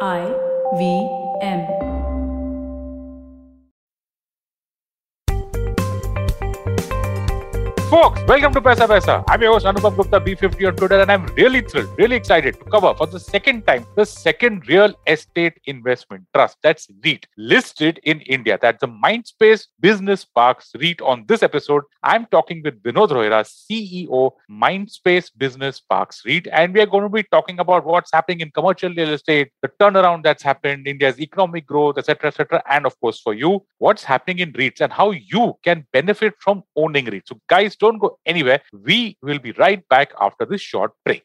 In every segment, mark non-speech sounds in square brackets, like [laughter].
I V M. Folks, welcome to Paisa Vaisa. I'm your host Anupam Gupta B50 on Twitter, and I'm really thrilled, really excited to cover for the second time the second real estate investment trust that's REIT listed in India. That's the Mindspace Business Parks REIT. On this episode, I'm talking with Vinod Rohira, CEO, Mindspace Business Parks REIT, and we are going to be talking about what's happening in commercial real estate, the turnaround that's happened, India's economic growth, etc., etc., and of course for you, what's happening in REITs and how you can benefit from owning REITs. So, guys, don't go anywhere. We will be right back after this short break.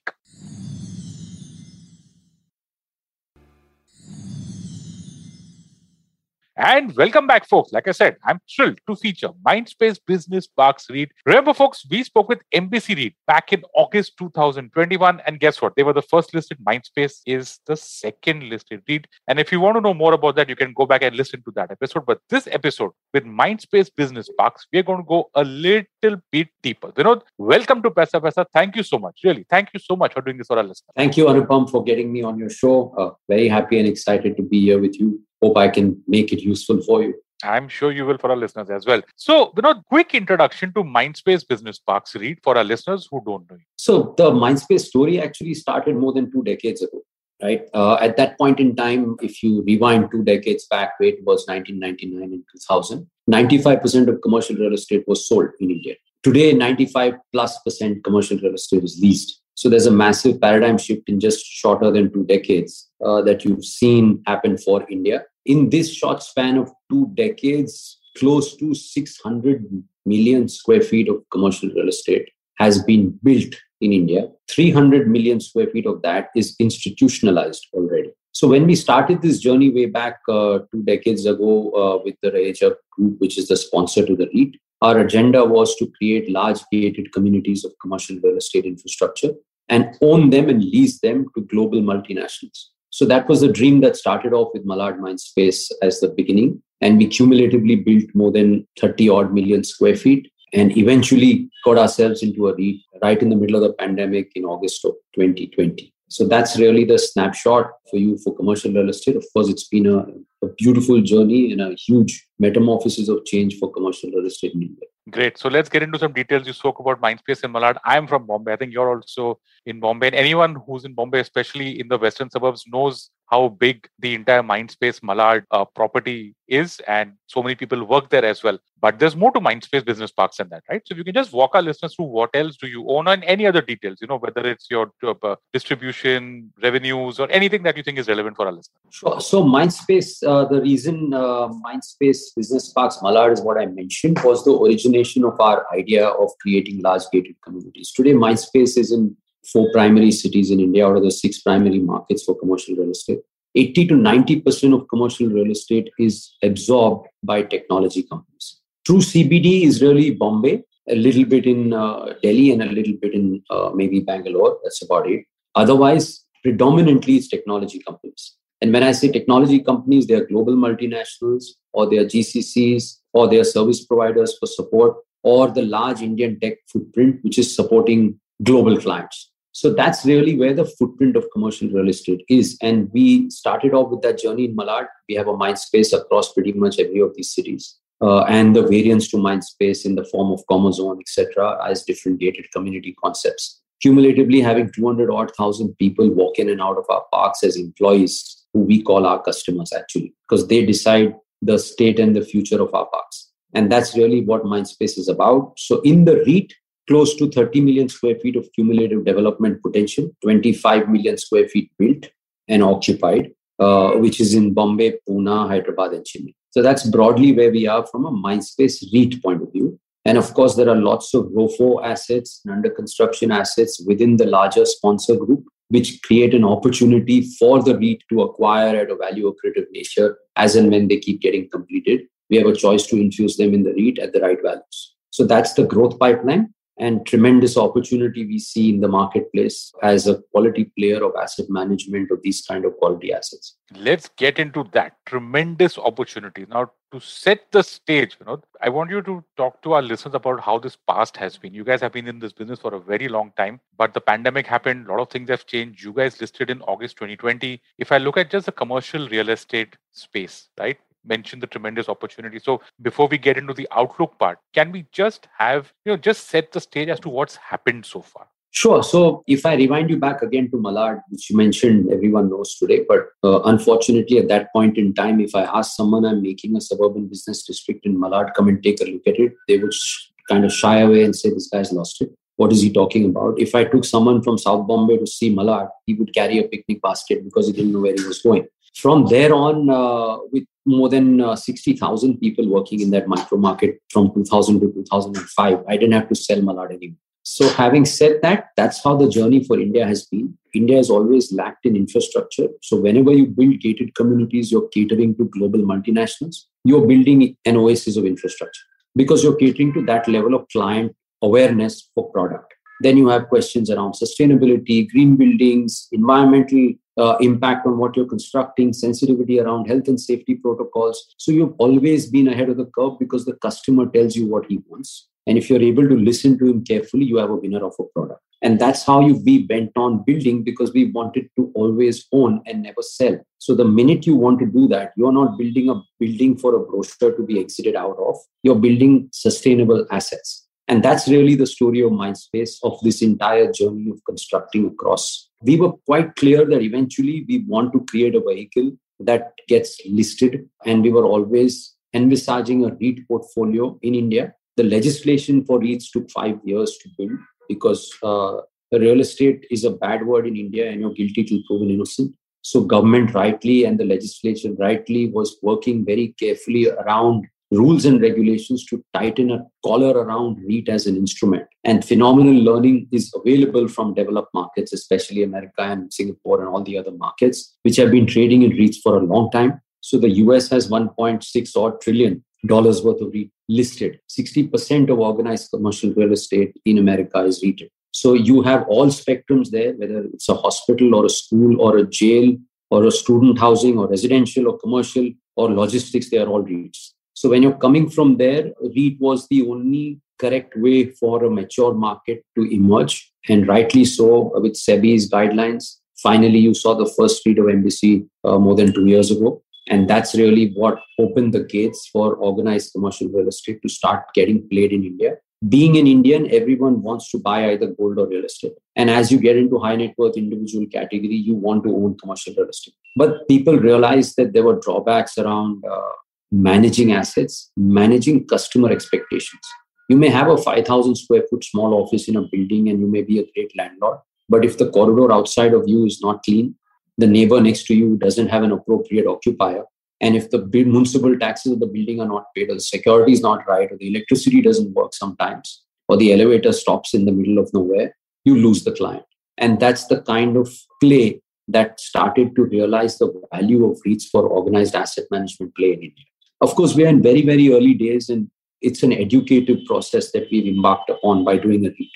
And welcome back, folks. Like I said, I'm thrilled to feature Mindspace Business Parks REIT. Remember, folks, we spoke with Embassy REIT back in August 2021. And guess what? They were the first listed. Mindspace is the second listed REIT. And if you want to know more about that, you can go back and listen to that episode. But this episode with Mindspace Business Parks, we're going to go a little bit deeper. Vinod, welcome to Paisa Vaisa. Thank you so much. Really, thank you so much for doing this for our listeners. Thank you, Anupam, for getting me on your show. Uh, very happy and excited to be here with you hope I can make it useful for you. I'm sure you will for our listeners as well. So, you know, quick introduction to Mindspace Business Parks REIT for our listeners who don't know you. So, the Mindspace story actually started more than two decades ago, right? Uh, at that point in time, if you rewind two decades back, it was 1999 and 2000, 95% of commercial real estate was sold in India. Today, 95 plus percent commercial real estate is leased. So there's a massive paradigm shift in just shorter than two decades uh, that you've seen happen for India in this short span of two decades, close to 600 million square feet of commercial real estate has been built in India. 300 million square feet of that is institutionalized already. So when we started this journey way back uh, two decades ago uh, with the Raheja Group, which is the sponsor to the REIT, our agenda was to create large gated communities of commercial real estate infrastructure and own them and lease them to global multinationals. So that was the dream that started off with Malad Mindspace as the beginning. And we cumulatively built more than 30 odd million square feet and eventually got ourselves into a REIT right in the middle of the pandemic in August of 2020. So that's really the snapshot for you for commercial real estate. Of course, it's been a, a beautiful journey and a huge metamorphosis of change for commercial real estate in India. Great. So let's get into some details. You spoke about Mindspace and Malad. I'm from Bombay. I think you're also in Bombay. And anyone who's in Bombay, especially in the western suburbs, knows how big the entire Mindspace Malad uh, property is, and so many people work there as well. But there's more to Mindspace Business Parks than that, right? So if you can just walk our listeners through what else do you own and any other details, you know, whether it's your uh, distribution, revenues, or anything that you think is relevant for our listeners. Sure. So Mindspace, uh, the reason uh, Mindspace Business Parks Malad is what I mentioned was the origination of our idea of creating large gated communities. Today, Mindspace is in four primary cities in India out of the six primary markets for commercial real estate. 80 to 90% of commercial real estate is absorbed by technology companies. True CBD is really Bombay, a little bit in uh, Delhi, and a little bit in uh, maybe Bangalore. That's about it. Otherwise, predominantly it's technology companies. And when I say technology companies, they are global multinationals or they are GCCs or they are service providers for support or the large Indian tech footprint, which is supporting global clients. So that's really where the footprint of commercial real estate is. And we started off with that journey in Malad. We have a Mindspace across pretty much every of these cities. Uh, and the variants to Mindspace in the form of Commerzone, etc., as different gated community concepts. Cumulatively, having 200 odd thousand people walk in and out of our parks as employees, who we call our customers actually, because they decide the state and the future of our parks. And that's really what Mindspace is about. So, in the REIT, close to 30 million square feet of cumulative development potential, 25 million square feet built and occupied, uh, which is in Bombay, Pune, Hyderabad, and Chennai. So that's broadly where we are from a Mindspace REIT point of view. And of course, there are lots of ROFO assets and under construction assets within the larger sponsor group, which create an opportunity for the REIT to acquire at a value accretive nature as and when they keep getting completed. We have a choice to infuse them in the REIT at the right values. So that's the growth pipeline and tremendous opportunity we see in the marketplace as a quality player of asset management of these kind of quality assets let's get into that tremendous opportunity now to set the stage, you know, I want you to talk to our listeners about how this past has been. You guys have been in this business for a very long time, but the pandemic happened. A lot of things have changed. You guys listed in August 2020. If I look at just the commercial real estate space, right? Mention the tremendous opportunity. So before we get into the outlook part, can we just have, you know, just set the stage as to what's happened so far? Sure. So if I rewind you back again to Malad, which you mentioned everyone knows today, but uh, unfortunately at that point in time, if I ask someone I'm making a suburban business district in Malad, come and take a look at it, they would sh- kind of shy away and say, this guy's lost it. What is he talking about? If I took someone from South Bombay to see Malad, he would carry a picnic basket because he didn't know where he was going. From there on, uh, with more than uh, 60,000 people working in that micro market from 2000 to 2005, I didn't have to sell Malad anymore. So, having said that, that's how the journey for India has been. India has always lacked in infrastructure. So, whenever you build gated communities, you're catering to global multinationals, you're building an oasis of infrastructure because you're catering to that level of client awareness for product. Then you have questions around sustainability, green buildings, environmental uh, impact on what you're constructing, sensitivity around health and safety protocols. So you've always been ahead of the curve because the customer tells you what he wants. And if you're able to listen to him carefully, you have a winner of a product. And that's how you be bent on building because we wanted to always own and never sell. So the minute you want to do that, you're not building a building for a brochure to be exited out of. You're building sustainable assets. And that's really the story of Mindspace of this entire journey of constructing across. We were quite clear that eventually we want to create a vehicle that gets listed. And we were always envisaging a REIT portfolio in India the legislation for REITs took five years to build because uh, real estate is a bad word in India and you're guilty till proven innocent. So government rightly and the legislature rightly was working very carefully around rules and regulations to tighten a collar around REIT as an instrument. And phenomenal learning is available from developed markets, especially America and Singapore and all the other markets, which have been trading in REITs for a long time. So the US has 1.6 odd trillion dollars worth of REIT listed. 60% of organized commercial real estate in America is REITed. So you have all spectrums there, whether it's a hospital or a school or a jail or a student housing or residential or commercial or logistics, they are all REITs. So when you're coming from there, REIT was the only correct way for a mature market to emerge. And rightly so with SEBI's guidelines. Finally, you saw the first REIT of Embassy uh, more than two years ago. And that's really what opened the gates for organized commercial real estate to start getting played in India. Being an Indian, everyone wants to buy either gold or real estate. And as you get into high net worth individual category, you want to own commercial real estate. But people realized that there were drawbacks around uh, managing assets, managing customer expectations. You may have a 5,000 square foot small office in a building and you may be a great landlord. But if the corridor outside of you is not clean, the neighbor next to you doesn't have an appropriate occupier, and if the municipal taxes of the building are not paid, or the security is not right, or the electricity doesn't work sometimes, or the elevator stops in the middle of nowhere, you lose the client. And that's the kind of play that started to realize the value of REITs for organized asset management play in India. Of course, we are in very, very early days, and it's an educative process that we've embarked upon by doing a REIT.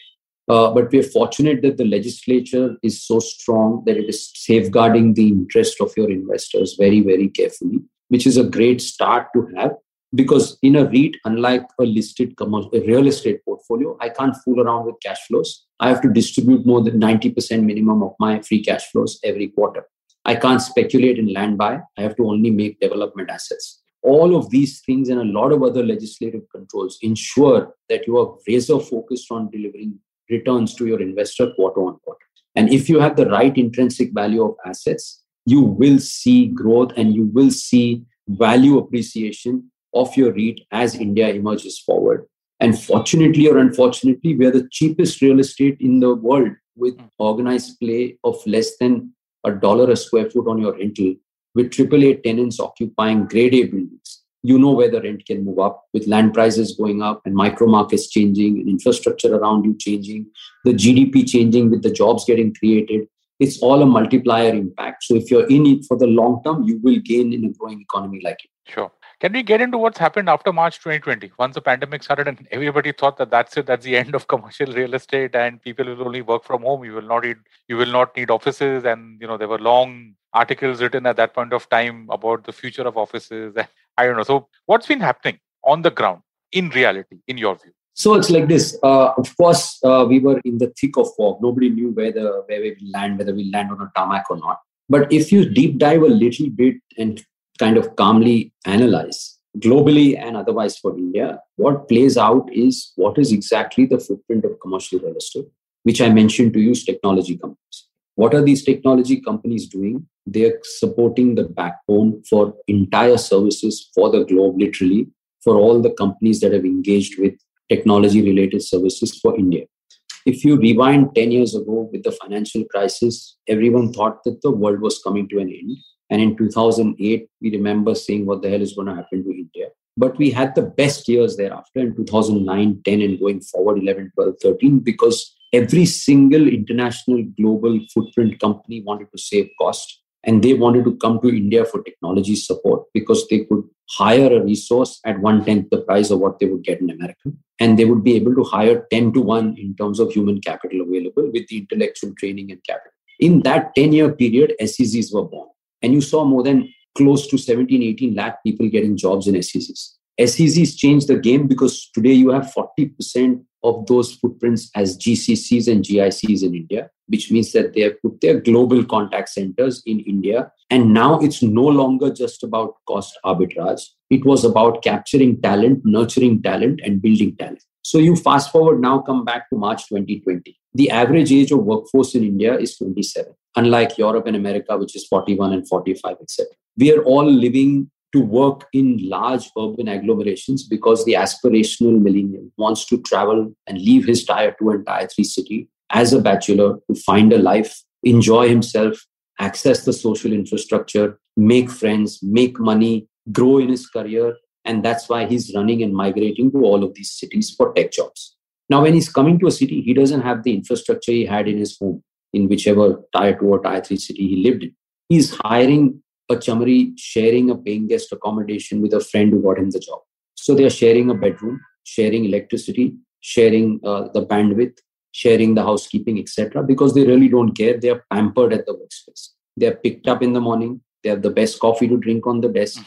Uh, but we're fortunate that the legislature is so strong that it is safeguarding the interest of your investors very, very carefully, which is a great start to have. Because in a REIT, unlike a listed commercial, a real estate portfolio, I can't fool around with cash flows. I have to distribute more than 90% minimum of my free cash flows every quarter. I can't speculate in land buy. I have to only make development assets. All of these things and a lot of other legislative controls ensure that you are razor focused on delivering returns to your investor quarter on quarter. And if you have the right intrinsic value of assets, you will see growth and you will see value appreciation of your REIT as India emerges forward. And fortunately or unfortunately, we are the cheapest real estate in the world with hmm. organized play of less than a dollar a square foot on your rental, with AAA tenants occupying grade A buildings you know where the rent can move up with land prices going up and micro markets changing and infrastructure around you changing, the GDP changing with the jobs getting created. It's all a multiplier impact. So if you're in it for the long term, you will gain in a growing economy like it. Sure. Can we get into what's happened after March 2020? Once the pandemic started and everybody thought that that's it, that's the end of [laughs] commercial real estate and people will only work from home. You will not need you will not need offices and you know there were long articles written at that point of time about the future of offices [laughs] I don't know. So, what's been happening on the ground in reality, in your view? So it's like this. Uh, of course, uh, we were in the thick of fog. Nobody knew where the where we land, whether we land on a tarmac or not. But if you deep dive a little bit and kind of calmly analyze globally and otherwise for India, what plays out is what is exactly the footprint of commercial real estate, which I mentioned to you, technology companies. What are these technology companies doing? They're supporting the backbone for entire services for the globe, literally, for all the companies that have engaged with technology related services for India. If you rewind 10 years ago with the financial crisis, everyone thought that the world was coming to an end. And in 2008, we remember saying, What the hell is going to happen to India? But we had the best years thereafter in 2009, 10, and going forward 11, 12, 13, because every single international global footprint company wanted to save cost and they wanted to come to India for technology support because they could hire a resource at one tenth the price of what they would get in America. And they would be able to hire 10 to 1 in terms of human capital available with the intellectual training and capital. In that 10 year period, SEZs were born. And you saw more than close to 17, 18 lakh people getting jobs in SEZs. SEZs changed the game because today you have 40% of those footprints as GCCs and GICs in India, which means that they have put their global contact centers in India. And now it's no longer just about cost arbitrage. It was about capturing talent, nurturing talent, and building talent. So you fast forward now, come back to March 2020. The average age of workforce in India is 27, unlike Europe and America, which is 41 and 45, etc. We are all living to work in large urban agglomerations because the aspirational millennial wants to travel and leave his tier two and tier three city as a bachelor to find a life, enjoy himself, access the social infrastructure, make friends, make money, grow in his career. And that's why he's running and migrating to all of these cities for tech jobs. Now, when he's coming to a city, he doesn't have the infrastructure he had in his home, in whichever tier two or tier three city he lived in. He's hiring a chamari sharing a paying guest accommodation with a friend who got him the job. So they are sharing a bedroom, sharing electricity, sharing uh, the bandwidth, sharing the housekeeping, etc. Because they really don't care. They are pampered at the workspace. They are picked up in the morning. They have the best coffee to drink on the desk. Mm.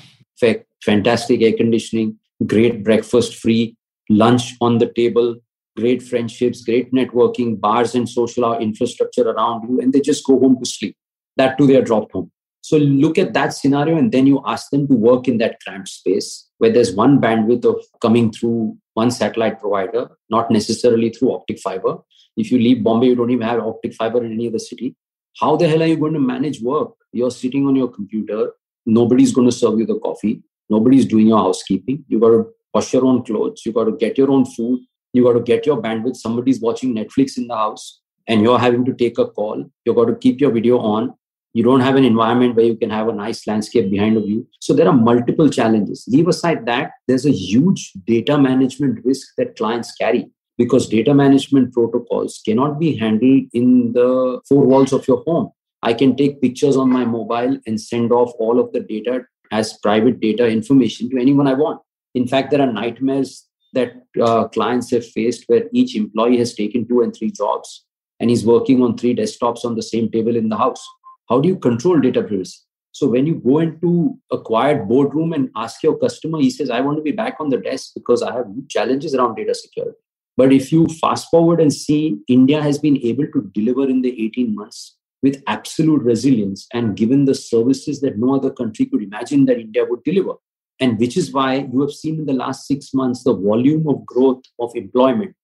Fantastic air conditioning, great breakfast free, lunch on the table, great friendships, great networking, bars and social infrastructure around you, and they just go home to sleep. That too, they are dropped home. So look at that scenario and then you ask them to work in that cramped space where there's one bandwidth of coming through one satellite provider, not necessarily through optic fiber. If you leave Bombay, you don't even have optic fiber in any other city. How the hell are you going to manage work? You're sitting on your computer. Nobody's going to serve you the coffee. Nobody's doing your housekeeping. You got to wash your own clothes. You got to get your own food. You got to get your bandwidth. Somebody's watching Netflix in the house and you're having to take a call. You got to keep your video on you don't have an environment where you can have a nice landscape behind of you so there are multiple challenges leave aside that there's a huge data management risk that clients carry because data management protocols cannot be handled in the four walls of your home i can take pictures on my mobile and send off all of the data as private data information to anyone i want in fact there are nightmares that uh, clients have faced where each employee has taken two and three jobs and he's working on three desktops on the same table in the house how do you control data privacy? So when you go into a quiet boardroom and ask your customer, he says, I want to be back on the desk because I have challenges around data security. But if you fast forward and see, India has been able to deliver in the 18 months with absolute resilience and given the services that no other country could imagine that India would deliver. And which is why you have seen in the last six months the volume of growth of employment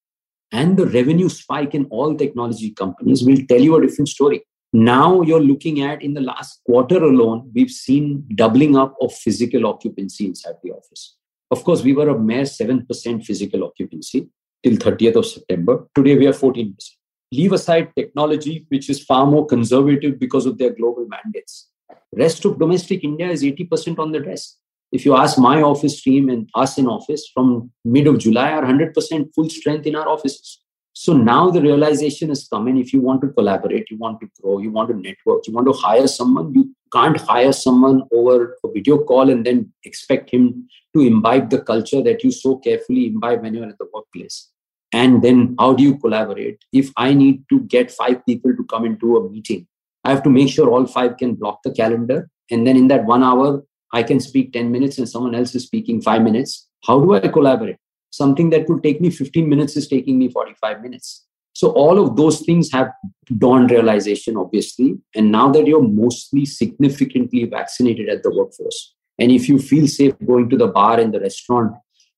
and the revenue spike in all technology companies will tell you a different story. Now you're looking at in the last quarter alone, we've seen doubling up of physical occupancy inside the office. Of course, we were a mere 7% physical occupancy till 30th of September. Today we are 14%. Leave aside technology, which is far more conservative because of their global mandates. Rest of domestic India is 80% on the desk. If you ask my office team and us in office from mid of July, are 100% full strength in our offices. So now the realization is coming. If you want to collaborate, you want to grow, you want to network, you want to hire someone, you can't hire someone over a video call and then expect him to imbibe the culture that you so carefully imbibe when you're at the workplace. And then how do you collaborate? If I need to get five people to come into a meeting, I have to make sure all five can block the calendar. And then in that one hour, I can speak 10 minutes and someone else is speaking five minutes. How do I collaborate? Something that could take me 15 minutes is taking me 45 minutes. So all of those things have dawned realization, obviously. And now that you're mostly significantly vaccinated at the workforce, and if you feel safe going to the bar and the restaurant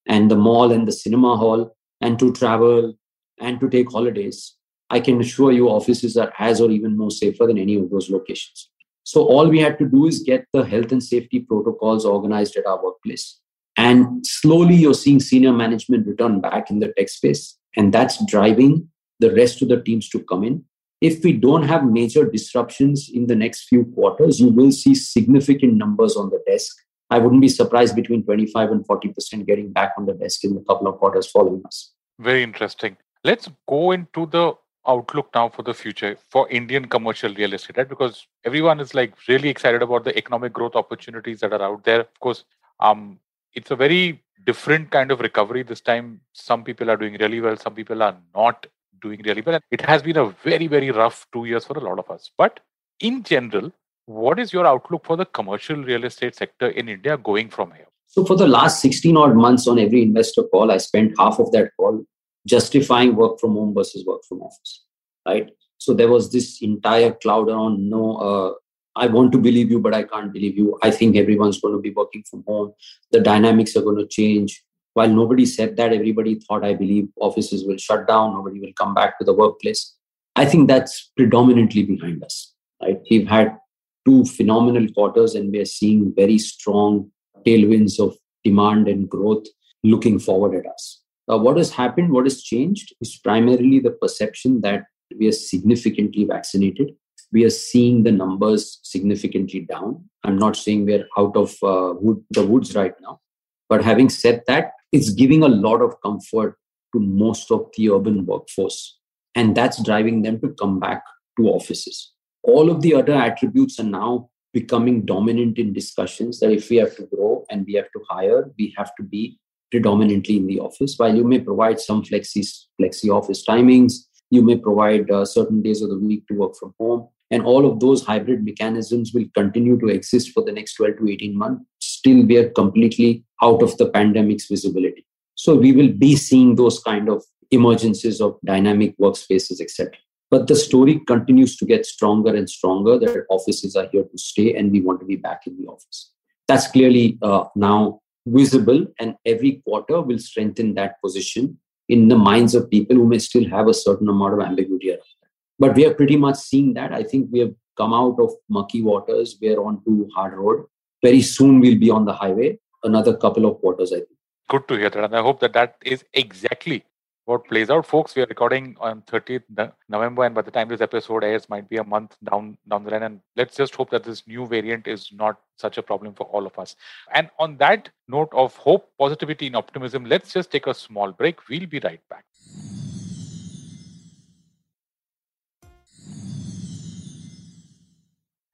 and the mall and the cinema hall and to travel and to take holidays, I can assure you offices are as or even more safer than any of those locations. So all we had to do is get the health and safety protocols organized at our workplace. And slowly you're seeing senior management return back in the tech space. And that's driving the rest of the teams to come in. If we don't have major disruptions in the next few quarters, you will see significant numbers on the desk. I wouldn't be surprised between 25 and 40% getting back on the desk in a couple of quarters following us. Very interesting. Let's go into the outlook now for the future for Indian commercial real estate, right? Because everyone is like really excited about the economic growth opportunities that are out there. Of course, um, it's a very different kind of recovery. This time, some people are doing really well, some people are not doing really well. It has been a very, very rough two years for a lot of us. But in general, what is your outlook for the commercial real estate sector in India going from here? So, for the last 16 odd months on every investor call, I spent half of that call justifying work from home versus work from office, right? So, there was this entire cloud around no, uh, I want to believe you, but I can't believe you. I think everyone's going to be working from home. The dynamics are going to change. While nobody said that, everybody thought, I believe offices will shut down, nobody will come back to the workplace. I think that's predominantly behind us. Right? We've had two phenomenal quarters and we are seeing very strong tailwinds of demand and growth looking forward at us. Uh, what has happened, what has changed is primarily the perception that we are significantly vaccinated. We are seeing the numbers significantly down. I'm not saying we're out of uh, wood, the woods right now. But having said that, it's giving a lot of comfort to most of the urban workforce. And that's driving them to come back to offices. All of the other attributes are now becoming dominant in discussions that if we have to grow and we have to hire, we have to be predominantly in the office. While you may provide some flexi, flexi office timings, you may provide uh, certain days of the week to work from home. And all of those hybrid mechanisms will continue to exist for the next 12 to 18 months. Still, we are completely out of the pandemic's visibility. So we will be seeing those kind of emergences of dynamic workspaces, etc. But the story continues to get stronger and stronger that offices are here to stay and we want to be back in the office. That's clearly uh, now visible, and every quarter will strengthen that position in the minds of people who may still have a certain amount of ambiguity around that. But we are pretty much seeing that. I think we have come out of murky waters. We are on to hard road. Very soon we'll be on the highway. Another couple of quarters, I think. Good to hear that. And I hope that that is exactly what plays out. Folks, we are recording on 30th November, and by the time this episode airs, might be a month down down the line. And let's just hope that this new variant is not such a problem for all of us. And on that note of hope, positivity, and optimism, let's just take a small break. We'll be right back.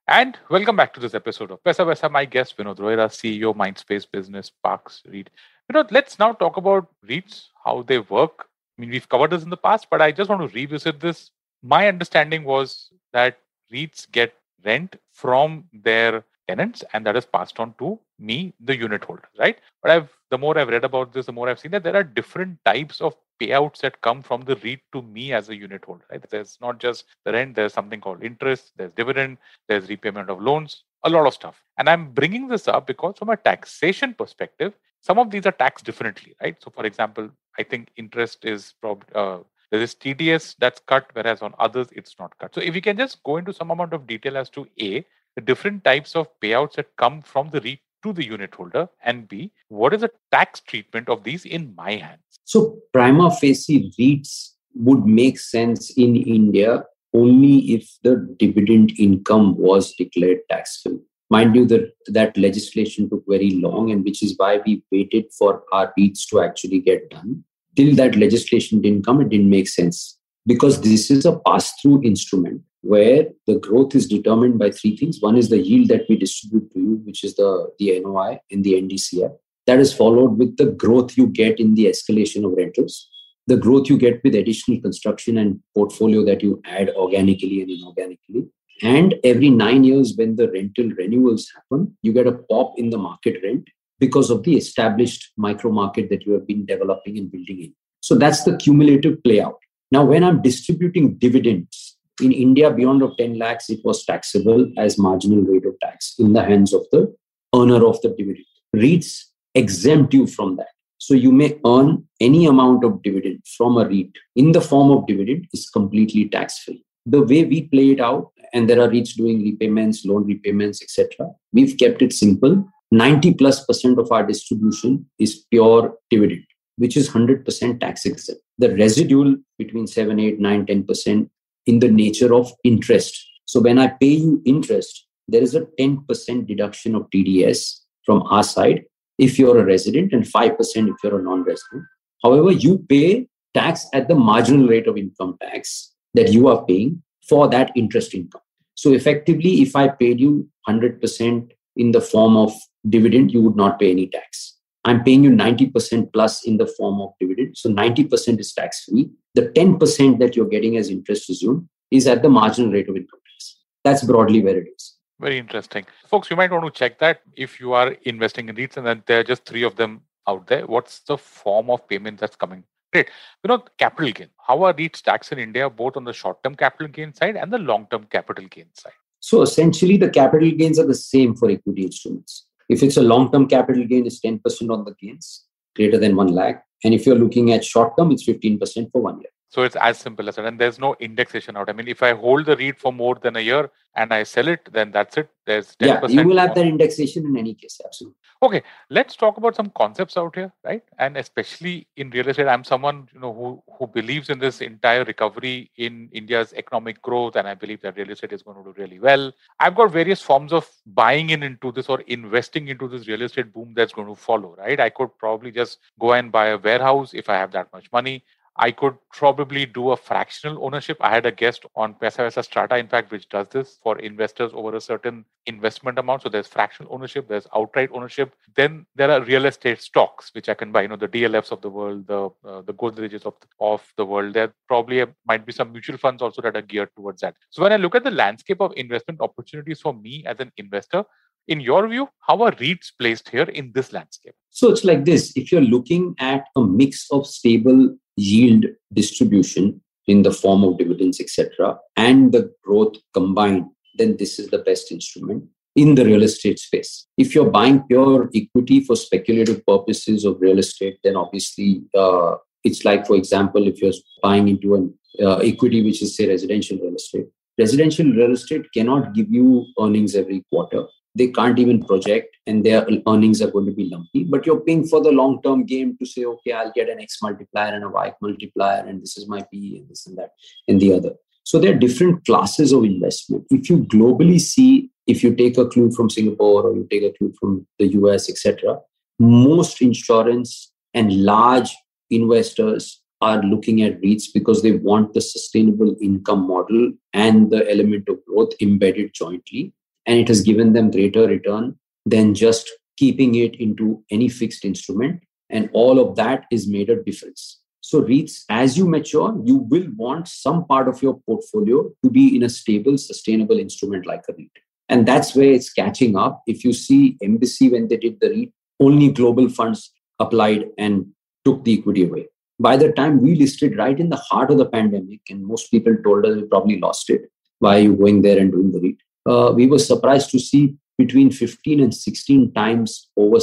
And welcome back to this episode of Paisa Vaisa. My guest, Vinod Rohira, CEO, Mindspace Business Parks REIT. Vinod, let's now talk about REITs, how they work, mean, we've covered this in the past, but I just want to revisit this. My understanding was that REITs get rent from their tenants and that is passed on to me, the unit holder, right? But I've the more I've read about this, the more I've seen that there are different types of payouts that come from the REIT to me as a unit holder, right? There's not just the rent, there's something called interest, there's dividend, there's repayment of loans, a lot of stuff. And I'm bringing this up because from a taxation perspective, some of these are taxed differently, right? So, for example, I think interest is probably uh, there is TDS that's cut, whereas on others it's not cut. So, if you can just go into some amount of detail as to a the different types of payouts that come from the REIT to the unit holder, and b what is the tax treatment of these in my hands? So, prima facie REITs would make sense in India only if the dividend income was declared taxable. Mind you, that, that legislation took very long, and which is why we waited for our REITs to actually get done. Till that legislation didn't come, it didn't make sense because this is a pass through instrument where the growth is determined by three things. One is the yield that we distribute to you, which is the, the NOI in the NDCF. That is followed with the growth you get in the escalation of rentals, the growth you get with additional construction and portfolio that you add organically and inorganically, And every nine years, when the rental renewals happen, you get a pop in the market rent because of the established micro market that you have been developing and building in. So that's the cumulative play out. Now, when I'm distributing dividends in India beyond of 10 lakhs, it was taxable as marginal rate of tax in the hands of the earner of the dividend. REITs exempt you from that. So you may earn any amount of dividend from a REIT in the form of dividend is completely tax free. The way we play it out, and there are REITs doing repayments, loan repayments, etc. We've kept it simple. 90 plus percent of our distribution is pure dividend, which is 100% tax exempt. The residual between 7, 8, 9, 10% in the nature of interest. So when I pay you interest, there is a 10% deduction of TDS from our side if you're a resident and 5% if you're a non resident. However, you pay tax at the marginal rate of income tax that you are paying for that interest income. So, effectively, if I paid you 100% in the form of dividend, you would not pay any tax. I'm paying you 90% plus in the form of dividend. So 90% is tax free. The 10% that you're getting as interest assumed is at the marginal rate of income tax. That's broadly where it is. Very interesting. Folks, you might want to check that if you are investing in REITs and then there are just three of them out there. What's the form of payment that's coming? Great. You know, capital gain. How are REITs taxed in India, both on the short term capital gain side and the long term capital gain side? So essentially, the capital gains are the same for equity instruments. If it's a long term capital gain, it's 10% on the gains greater than 1 lakh. And if you're looking at short term, it's 15% for one year. So it's as simple as that. And there's no indexation out. I mean, if I hold the REIT for more than a year and I sell it, then that's it. There's 10% yeah, you will have that indexation in any case. Absolutely. Okay, let's talk about some concepts out here, right? And especially in real estate, I'm someone you know who who believes in this entire recovery in India's economic growth, and I believe that real estate is going to do really well. I've got various forms of buying in into this or investing into this real estate boom that's going to follow, right? I could probably just go and buy a warehouse if I have that much money. I could probably do a fractional ownership. I had a guest on Paisa Strata, in fact, which does this for investors over a certain investment amount. So there's fractional ownership, there's outright ownership. Then there are real estate stocks, which I can buy. You know, the DLFs of the world, the uh, the Godrejes of of the world. There probably might be some mutual funds also that are geared towards that. So when I look at the landscape of investment opportunities for me as an investor, in your view, how are REITs placed here in this landscape? So it's like this if you're looking at a mix of stable yield distribution in the form of dividends, etc., and the growth combined, then this is the best instrument in the real estate space. If you're buying pure equity for speculative purposes of real estate, then obviously uh, it's like, for example, if you're buying into an uh, equity which is say residential real estate. Residential real estate cannot give you earnings every quarter they can't even project and their earnings are going to be lumpy but you're paying for the long term game to say okay i'll get an x multiplier and a y multiplier and this is my p and this and that and the other. So there are different classes of investment. If you globally see if you take a clue from singapore or you take a clue from the us etc most insurance and large investors are looking at REITs because they want the sustainable income model and the element of growth embedded jointly and it has given them greater return than just keeping it into any fixed instrument. And all of that is made a difference. So, REITs, as you mature, you will want some part of your portfolio to be in a stable, sustainable instrument like a REIT. And that's where it's catching up. If you see Embassy when they did the REIT, only global funds applied and took the equity away. By the time we listed right in the heart of the pandemic, and most people told us we probably lost it. Why are you going there and doing the REIT? Uh, we were surprised to see between 15 and 16 times over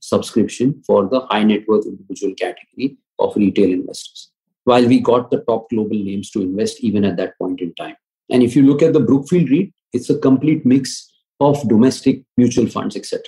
subscription for the high net worth individual category of retail investors. While we got the top global names to invest even at that point in time. And if you look at the Brookfield REIT, it's a complete mix of domestic mutual funds, etc.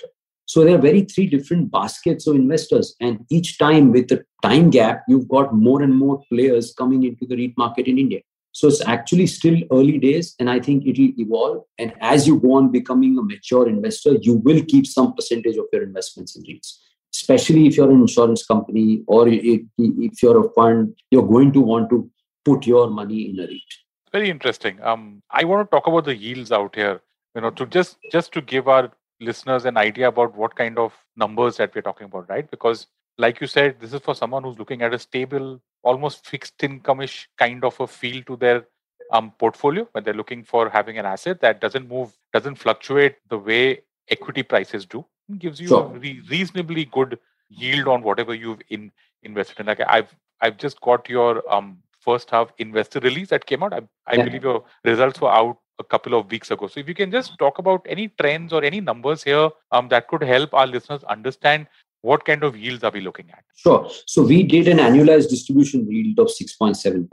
So there are very three different baskets of investors. And each time with the time gap, you've got more and more players coming into the REIT market in India. So it's actually still early days, and I think it will evolve. And as you go on becoming a mature investor, you will keep some percentage of your investments in REITs. Especially if you're an insurance company or if you're a fund, you're going to want to put your money in a REIT. Very interesting. Um, I want to talk about the yields out here. You know, to just just to give our listeners an idea about what kind of numbers that we're talking about, right? Because like you said, this is for someone who's looking at a stable, almost fixed income-ish kind of a feel to their um, portfolio when they're looking for having an asset that doesn't move, doesn't fluctuate the way equity prices do. It gives you sure. a re- reasonably good yield on whatever you've in, invested in. Like I've I've just got your um, first half investor release that came out. I, I yeah. believe your results were out a couple of weeks ago. So if you can just talk about any trends or any numbers here um, that could help our listeners understand what kind of yields are we looking at? Sure. So we did an annualized distribution yield of 6.7%.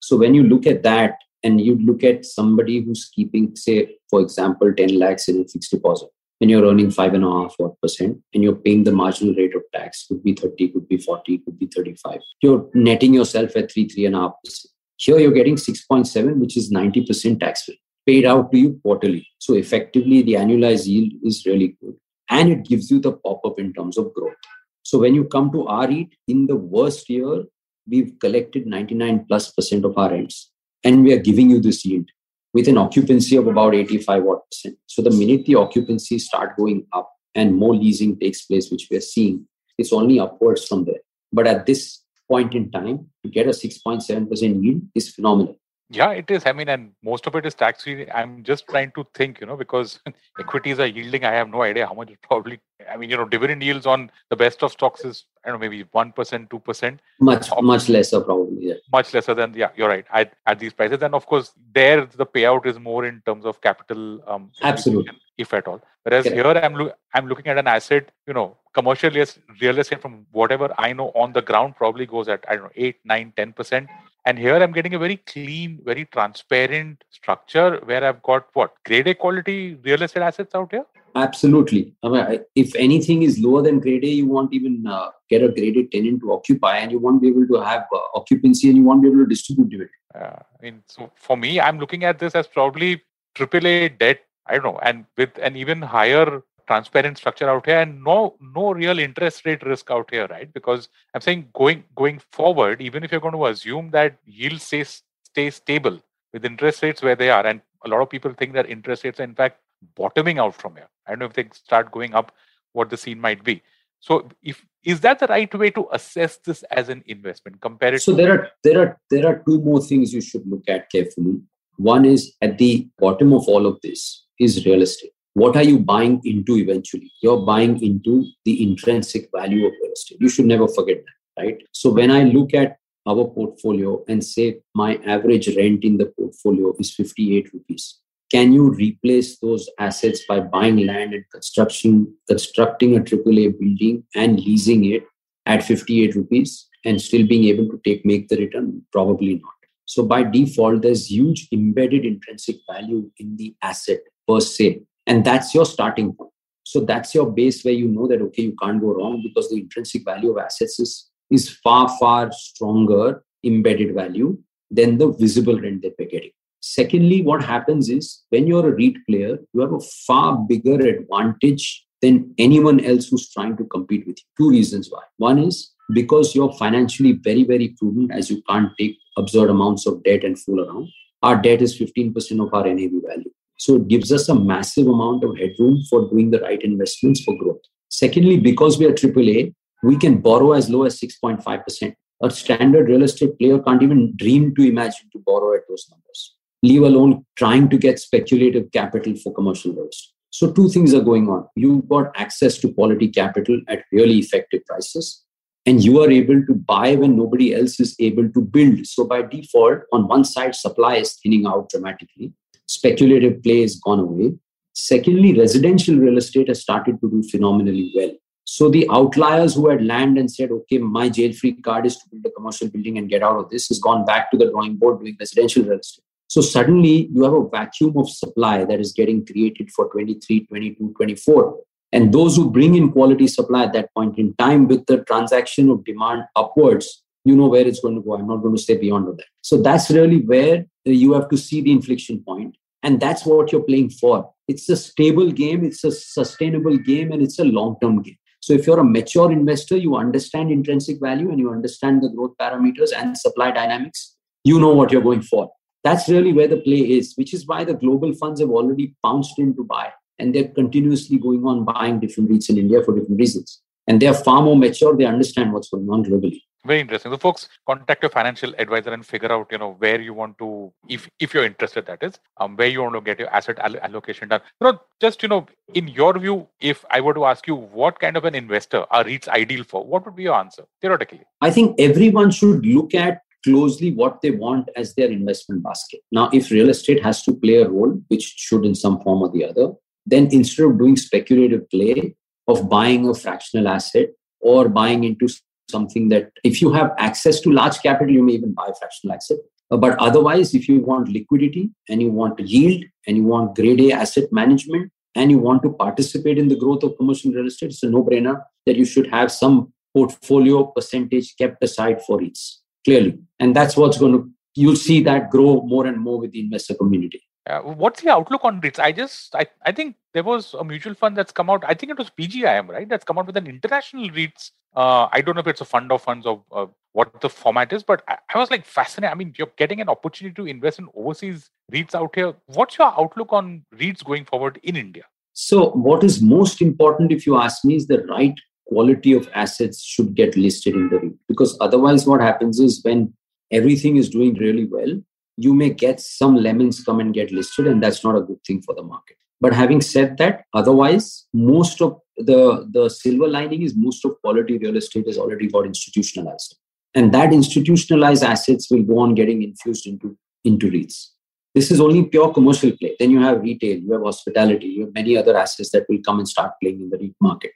So when you look at that and you look at somebody who's keeping, say, for example, 10 lakhs in a fixed deposit, and you're earning five and a half percent, and you're paying the marginal rate of tax, could be 30, could be 40, could be 35. You're netting yourself at three, three and a half percent. Here you're getting 6.7, which is 90% tax free, paid out to you quarterly. So effectively, the annualized yield is really good and it gives you the pop up in terms of growth. So when you come to our REIT, in the worst year, we've collected 99 plus percent of our rents and we are giving you this yield with an occupancy of about 85 percent. So the minute the occupancy start going up and more leasing takes place, which we are seeing, it's only upwards from there. But at this point in time, to get a 6.7% yield is phenomenal. Yeah, it is. I mean, and most of it is tax free. I'm just trying to think, you know, because [laughs] equities are yielding. I have no idea how much it probably. I mean, you know, dividend yields on the best of stocks is I don't know, maybe one percent, two percent. Much, much lesser probably. Yeah. Much lesser than yeah, you're right. At, at these prices, and of course, there the payout is more in terms of capital. Um, Absolutely. If at all. Whereas here, I'm lo- I'm looking at an asset, you know, commercial real estate from whatever I know on the ground probably goes at I don't know eight, nine, ten percent and here I'm getting a very clean, very transparent structure where I've got what grade A quality real estate assets out here. Absolutely. I mean, if anything is lower than grade A, you won't even uh, get a graded tenant to occupy, and you won't be able to have uh, occupancy, and you won't be able to distribute dividend. Uh, I mean, so for me, I'm looking at this as probably AAA debt. I don't know, and with an even higher transparent structure out here and no no real interest rate risk out here right because i'm saying going going forward even if you're going to assume that yield stays stay stable with interest rates where they are and a lot of people think that interest rates are in fact bottoming out from here i don't know if they start going up what the scene might be so if is that the right way to assess this as an investment compared so there are there are there are two more things you should look at carefully one is at the bottom of all of this is real estate what are you buying into eventually? You're buying into the intrinsic value of real estate. You should never forget that, right? So when I look at our portfolio and say my average rent in the portfolio is 58 rupees, can you replace those assets by buying land and construction, constructing a AAA building and leasing it at 58 rupees and still being able to take make the return? Probably not. So by default, there's huge embedded intrinsic value in the asset per se and that's your starting point so that's your base where you know that okay you can't go wrong because the intrinsic value of assets is is far far stronger embedded value than the visible rent that we're getting secondly what happens is when you're a REIT player you have a far bigger advantage than anyone else who's trying to compete with you. Two reasons why. One is because you're financially very very prudent as you can't take absurd amounts of debt and fool around. Our debt is 15% of our NAV value. So it gives us a massive amount of headroom for doing the right investments for growth. Secondly, because we are AAA, we can borrow as low as 6.5%. A standard real estate player can't even dream to imagine to borrow at those numbers, leave alone trying to get speculative capital for commercial estate. So, two things are going on. You've got access to quality capital at really effective prices, and you are able to buy when nobody else is able to build. So, by default, on one side, supply is thinning out dramatically speculative play has gone away. Secondly, residential real estate has started to do phenomenally well. So the outliers who had land and said, okay, my jail free card is to build a commercial building and get out of this has gone back to the drawing board doing residential real estate. So suddenly you have a vacuum of supply that is getting created for 23, 22, 24. And those who bring in quality supply at that point in time with the transaction of demand upwards you know where it's going to go. I'm not going to stay beyond that. So that's really where uh, you have to see the inflection point, and that's what you're playing for. It's a stable game, it's a sustainable game, and it's a long-term game. So if you're a mature investor, you understand intrinsic value and you understand the growth parameters and supply dynamics. You know what you're going for. That's really where the play is, which is why the global funds have already pounced in to buy. And they're continuously going on buying different REITs in India for different reasons. And they're far more mature. They understand what's going on globally very interesting. So, folks, contact your financial advisor and figure out, you know, where you want to, if if you're interested, that is, um, where you want to get your asset all- allocation done. You know, just you know, in your view, if I were to ask you what kind of an investor are REITs ideal for, what would be your answer theoretically? I think everyone should look at closely what they want as their investment basket. Now, if real estate has to play a role, which should in some form or the other, then instead of doing speculative play of buying a fractional asset or buying into something that if you have access to large capital, you may even buy fractional asset. Uh, but otherwise, if you want liquidity and you want yield and you want grade A asset management and you want to participate in the growth of commercial real estate, it's a no brainer that you should have some portfolio percentage kept aside for it clearly. And that's what's going to, you'll see that grow more and more with the investor community. Uh, what's the outlook on REITs? I just, I, I think there was a mutual fund that's come out. I think it was PGIM, right? That's come out with an international REITs. Uh, I don't know if it's a fund of funds or uh, what the format is, but I, I, was like fascinated. I mean, you're getting an opportunity to invest in overseas REITs out here. What's your outlook on REITs going forward in India? So, what is most important, if you ask me, is the right quality of assets should get listed in the REIT. Because otherwise, what happens is when everything is doing really well, you may get some lemons come and get listed, and that's not a good thing for the market. But having said that, otherwise, most of the, the silver lining is most of quality real estate has already got institutionalized. And that institutionalized assets will go on getting infused into, into REITs. This is only pure commercial play. Then you have retail, you have hospitality, you have many other assets that will come and start playing in the REIT market.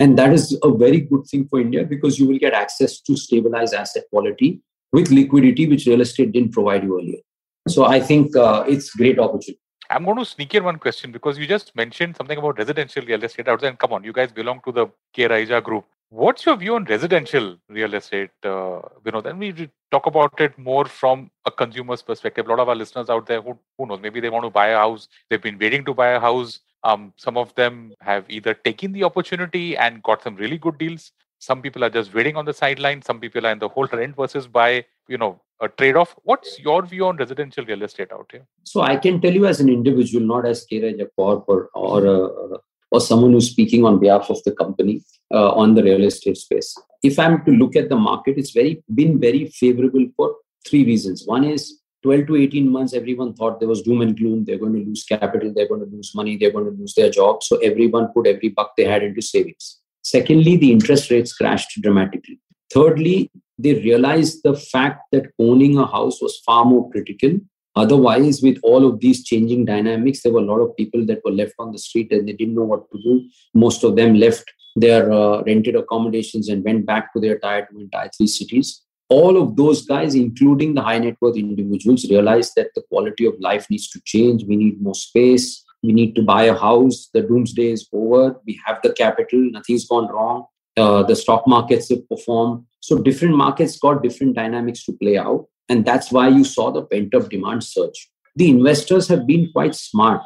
And that is a very good thing for India because you will get access to stabilized asset quality with liquidity, which real estate didn't provide you earlier. So I think uh, it's great opportunity. I'm going to sneak in one question because you just mentioned something about residential real estate. I was saying, come on, you guys belong to the K. Group. What's your view on residential real estate, uh, know, Then we talk about it more from a consumer's perspective. A lot of our listeners out there who, who knows, maybe they want to buy a house. They've been waiting to buy a house. Um, some of them have either taken the opportunity and got some really good deals. Some people are just waiting on the sideline. Some people are in the whole rent versus buy, you know, a trade-off. What's your view on residential real estate out here? So I can tell you as an individual, not as K. Raheja Corp or or, uh, or someone who's speaking on behalf of the company uh, on the real estate space. If I'm to look at the market, it's very been very favorable for three reasons. One is 12 to 18 months, everyone thought there was doom and gloom. They're going to lose capital, they're going to lose money, they're going to lose their job. So everyone put every buck they had into savings. Secondly, the interest rates crashed dramatically. Thirdly, they realized the fact that owning a house was far more critical. Otherwise, with all of these changing dynamics, there were a lot of people that were left on the street and they didn't know what to do. Most of them left their uh, rented accommodations and went back to their tier two and tier three cities all of those guys, including the high net worth individuals, realize that the quality of life needs to change. We need more space. We need to buy a house. The doomsday is over. We have the capital. Nothing's gone wrong. Uh, the stock markets have performed. So different markets got different dynamics to play out. And that's why you saw the pent up demand surge. The investors have been quite smart.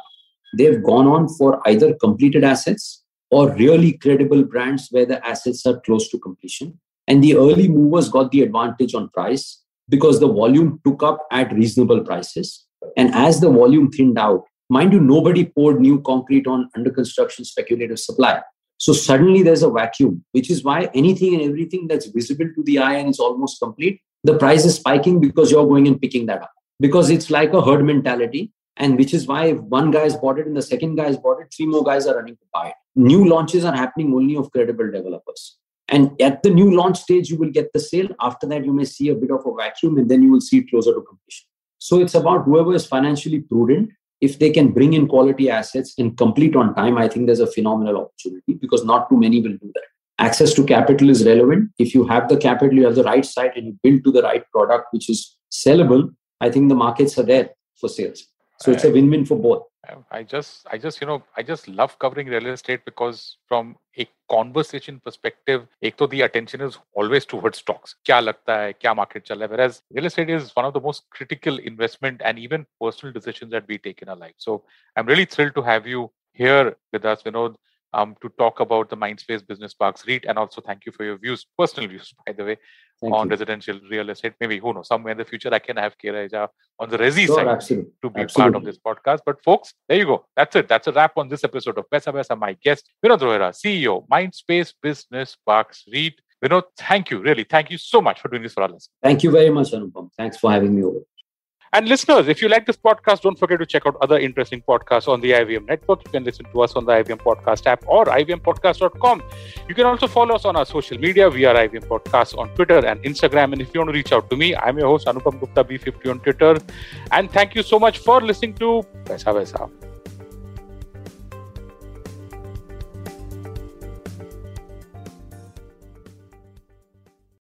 They've gone on for either completed assets or really credible brands where the assets are close to completion and the early movers got the advantage on price because the volume took up at reasonable prices. And as the volume thinned out, mind you, nobody poured new concrete on under construction speculative supply. So suddenly there's a vacuum, which is why anything and everything that's visible to the eye and is almost complete, the price is spiking because you're going and picking that up. Because it's like a herd mentality. And which is why if one guy has bought it and the second guy has bought it, three more guys are running to buy it. New launches are happening only of credible developers. And at the new launch stage, you will get the sale. After that, you may see a bit of a vacuum and then you will see it closer to completion. So it's about whoever is financially prudent. If they can bring in quality assets and complete on time, I think there's a phenomenal opportunity because not too many will do that. Access to capital is relevant. If you have the capital, you have the right site and you build to the right product, which is sellable, I think the markets are there for sales. So it's a win-win for both. I just, I just, you know, I just love covering real estate because from a conversation perspective, एक तो the attention is always towards stocks. क्या लगता है, क्या market चल रहा है. Whereas real estate is one of the most critical investment and even personal decisions that we take in our life. So I'm really thrilled to have you here with us, Vinod um, to talk about the Mindspace Business Parks REIT. And also thank you for your views, personal views, by the way, thank on you. residential real estate. Maybe, who knows, somewhere in the future I can have K. Raheja on the Resi sure, side absolutely. to be absolutely. part of this podcast. But folks, there you go. That's it. That's a wrap on this episode of Paisa Vaisa. My guest, Vinod Rohira, CEO, Mindspace Business Parks REIT. Vinod, thank you. Really, thank you so much for doing this for listeners. Thank you very much, Anupam. Thanks for having me over. And listeners, if you like this podcast, don't forget to check out other interesting podcasts on the IVM network. You can listen to us on the IVM Podcast app or ivmpodcast.com. You can also follow us on our social media. We are IVM Podcasts on Twitter and Instagram. And if you want to reach out to me, I'm your host, Anupam Gupta B50 on Twitter. And thank you so much for listening to Paisa Vaisa.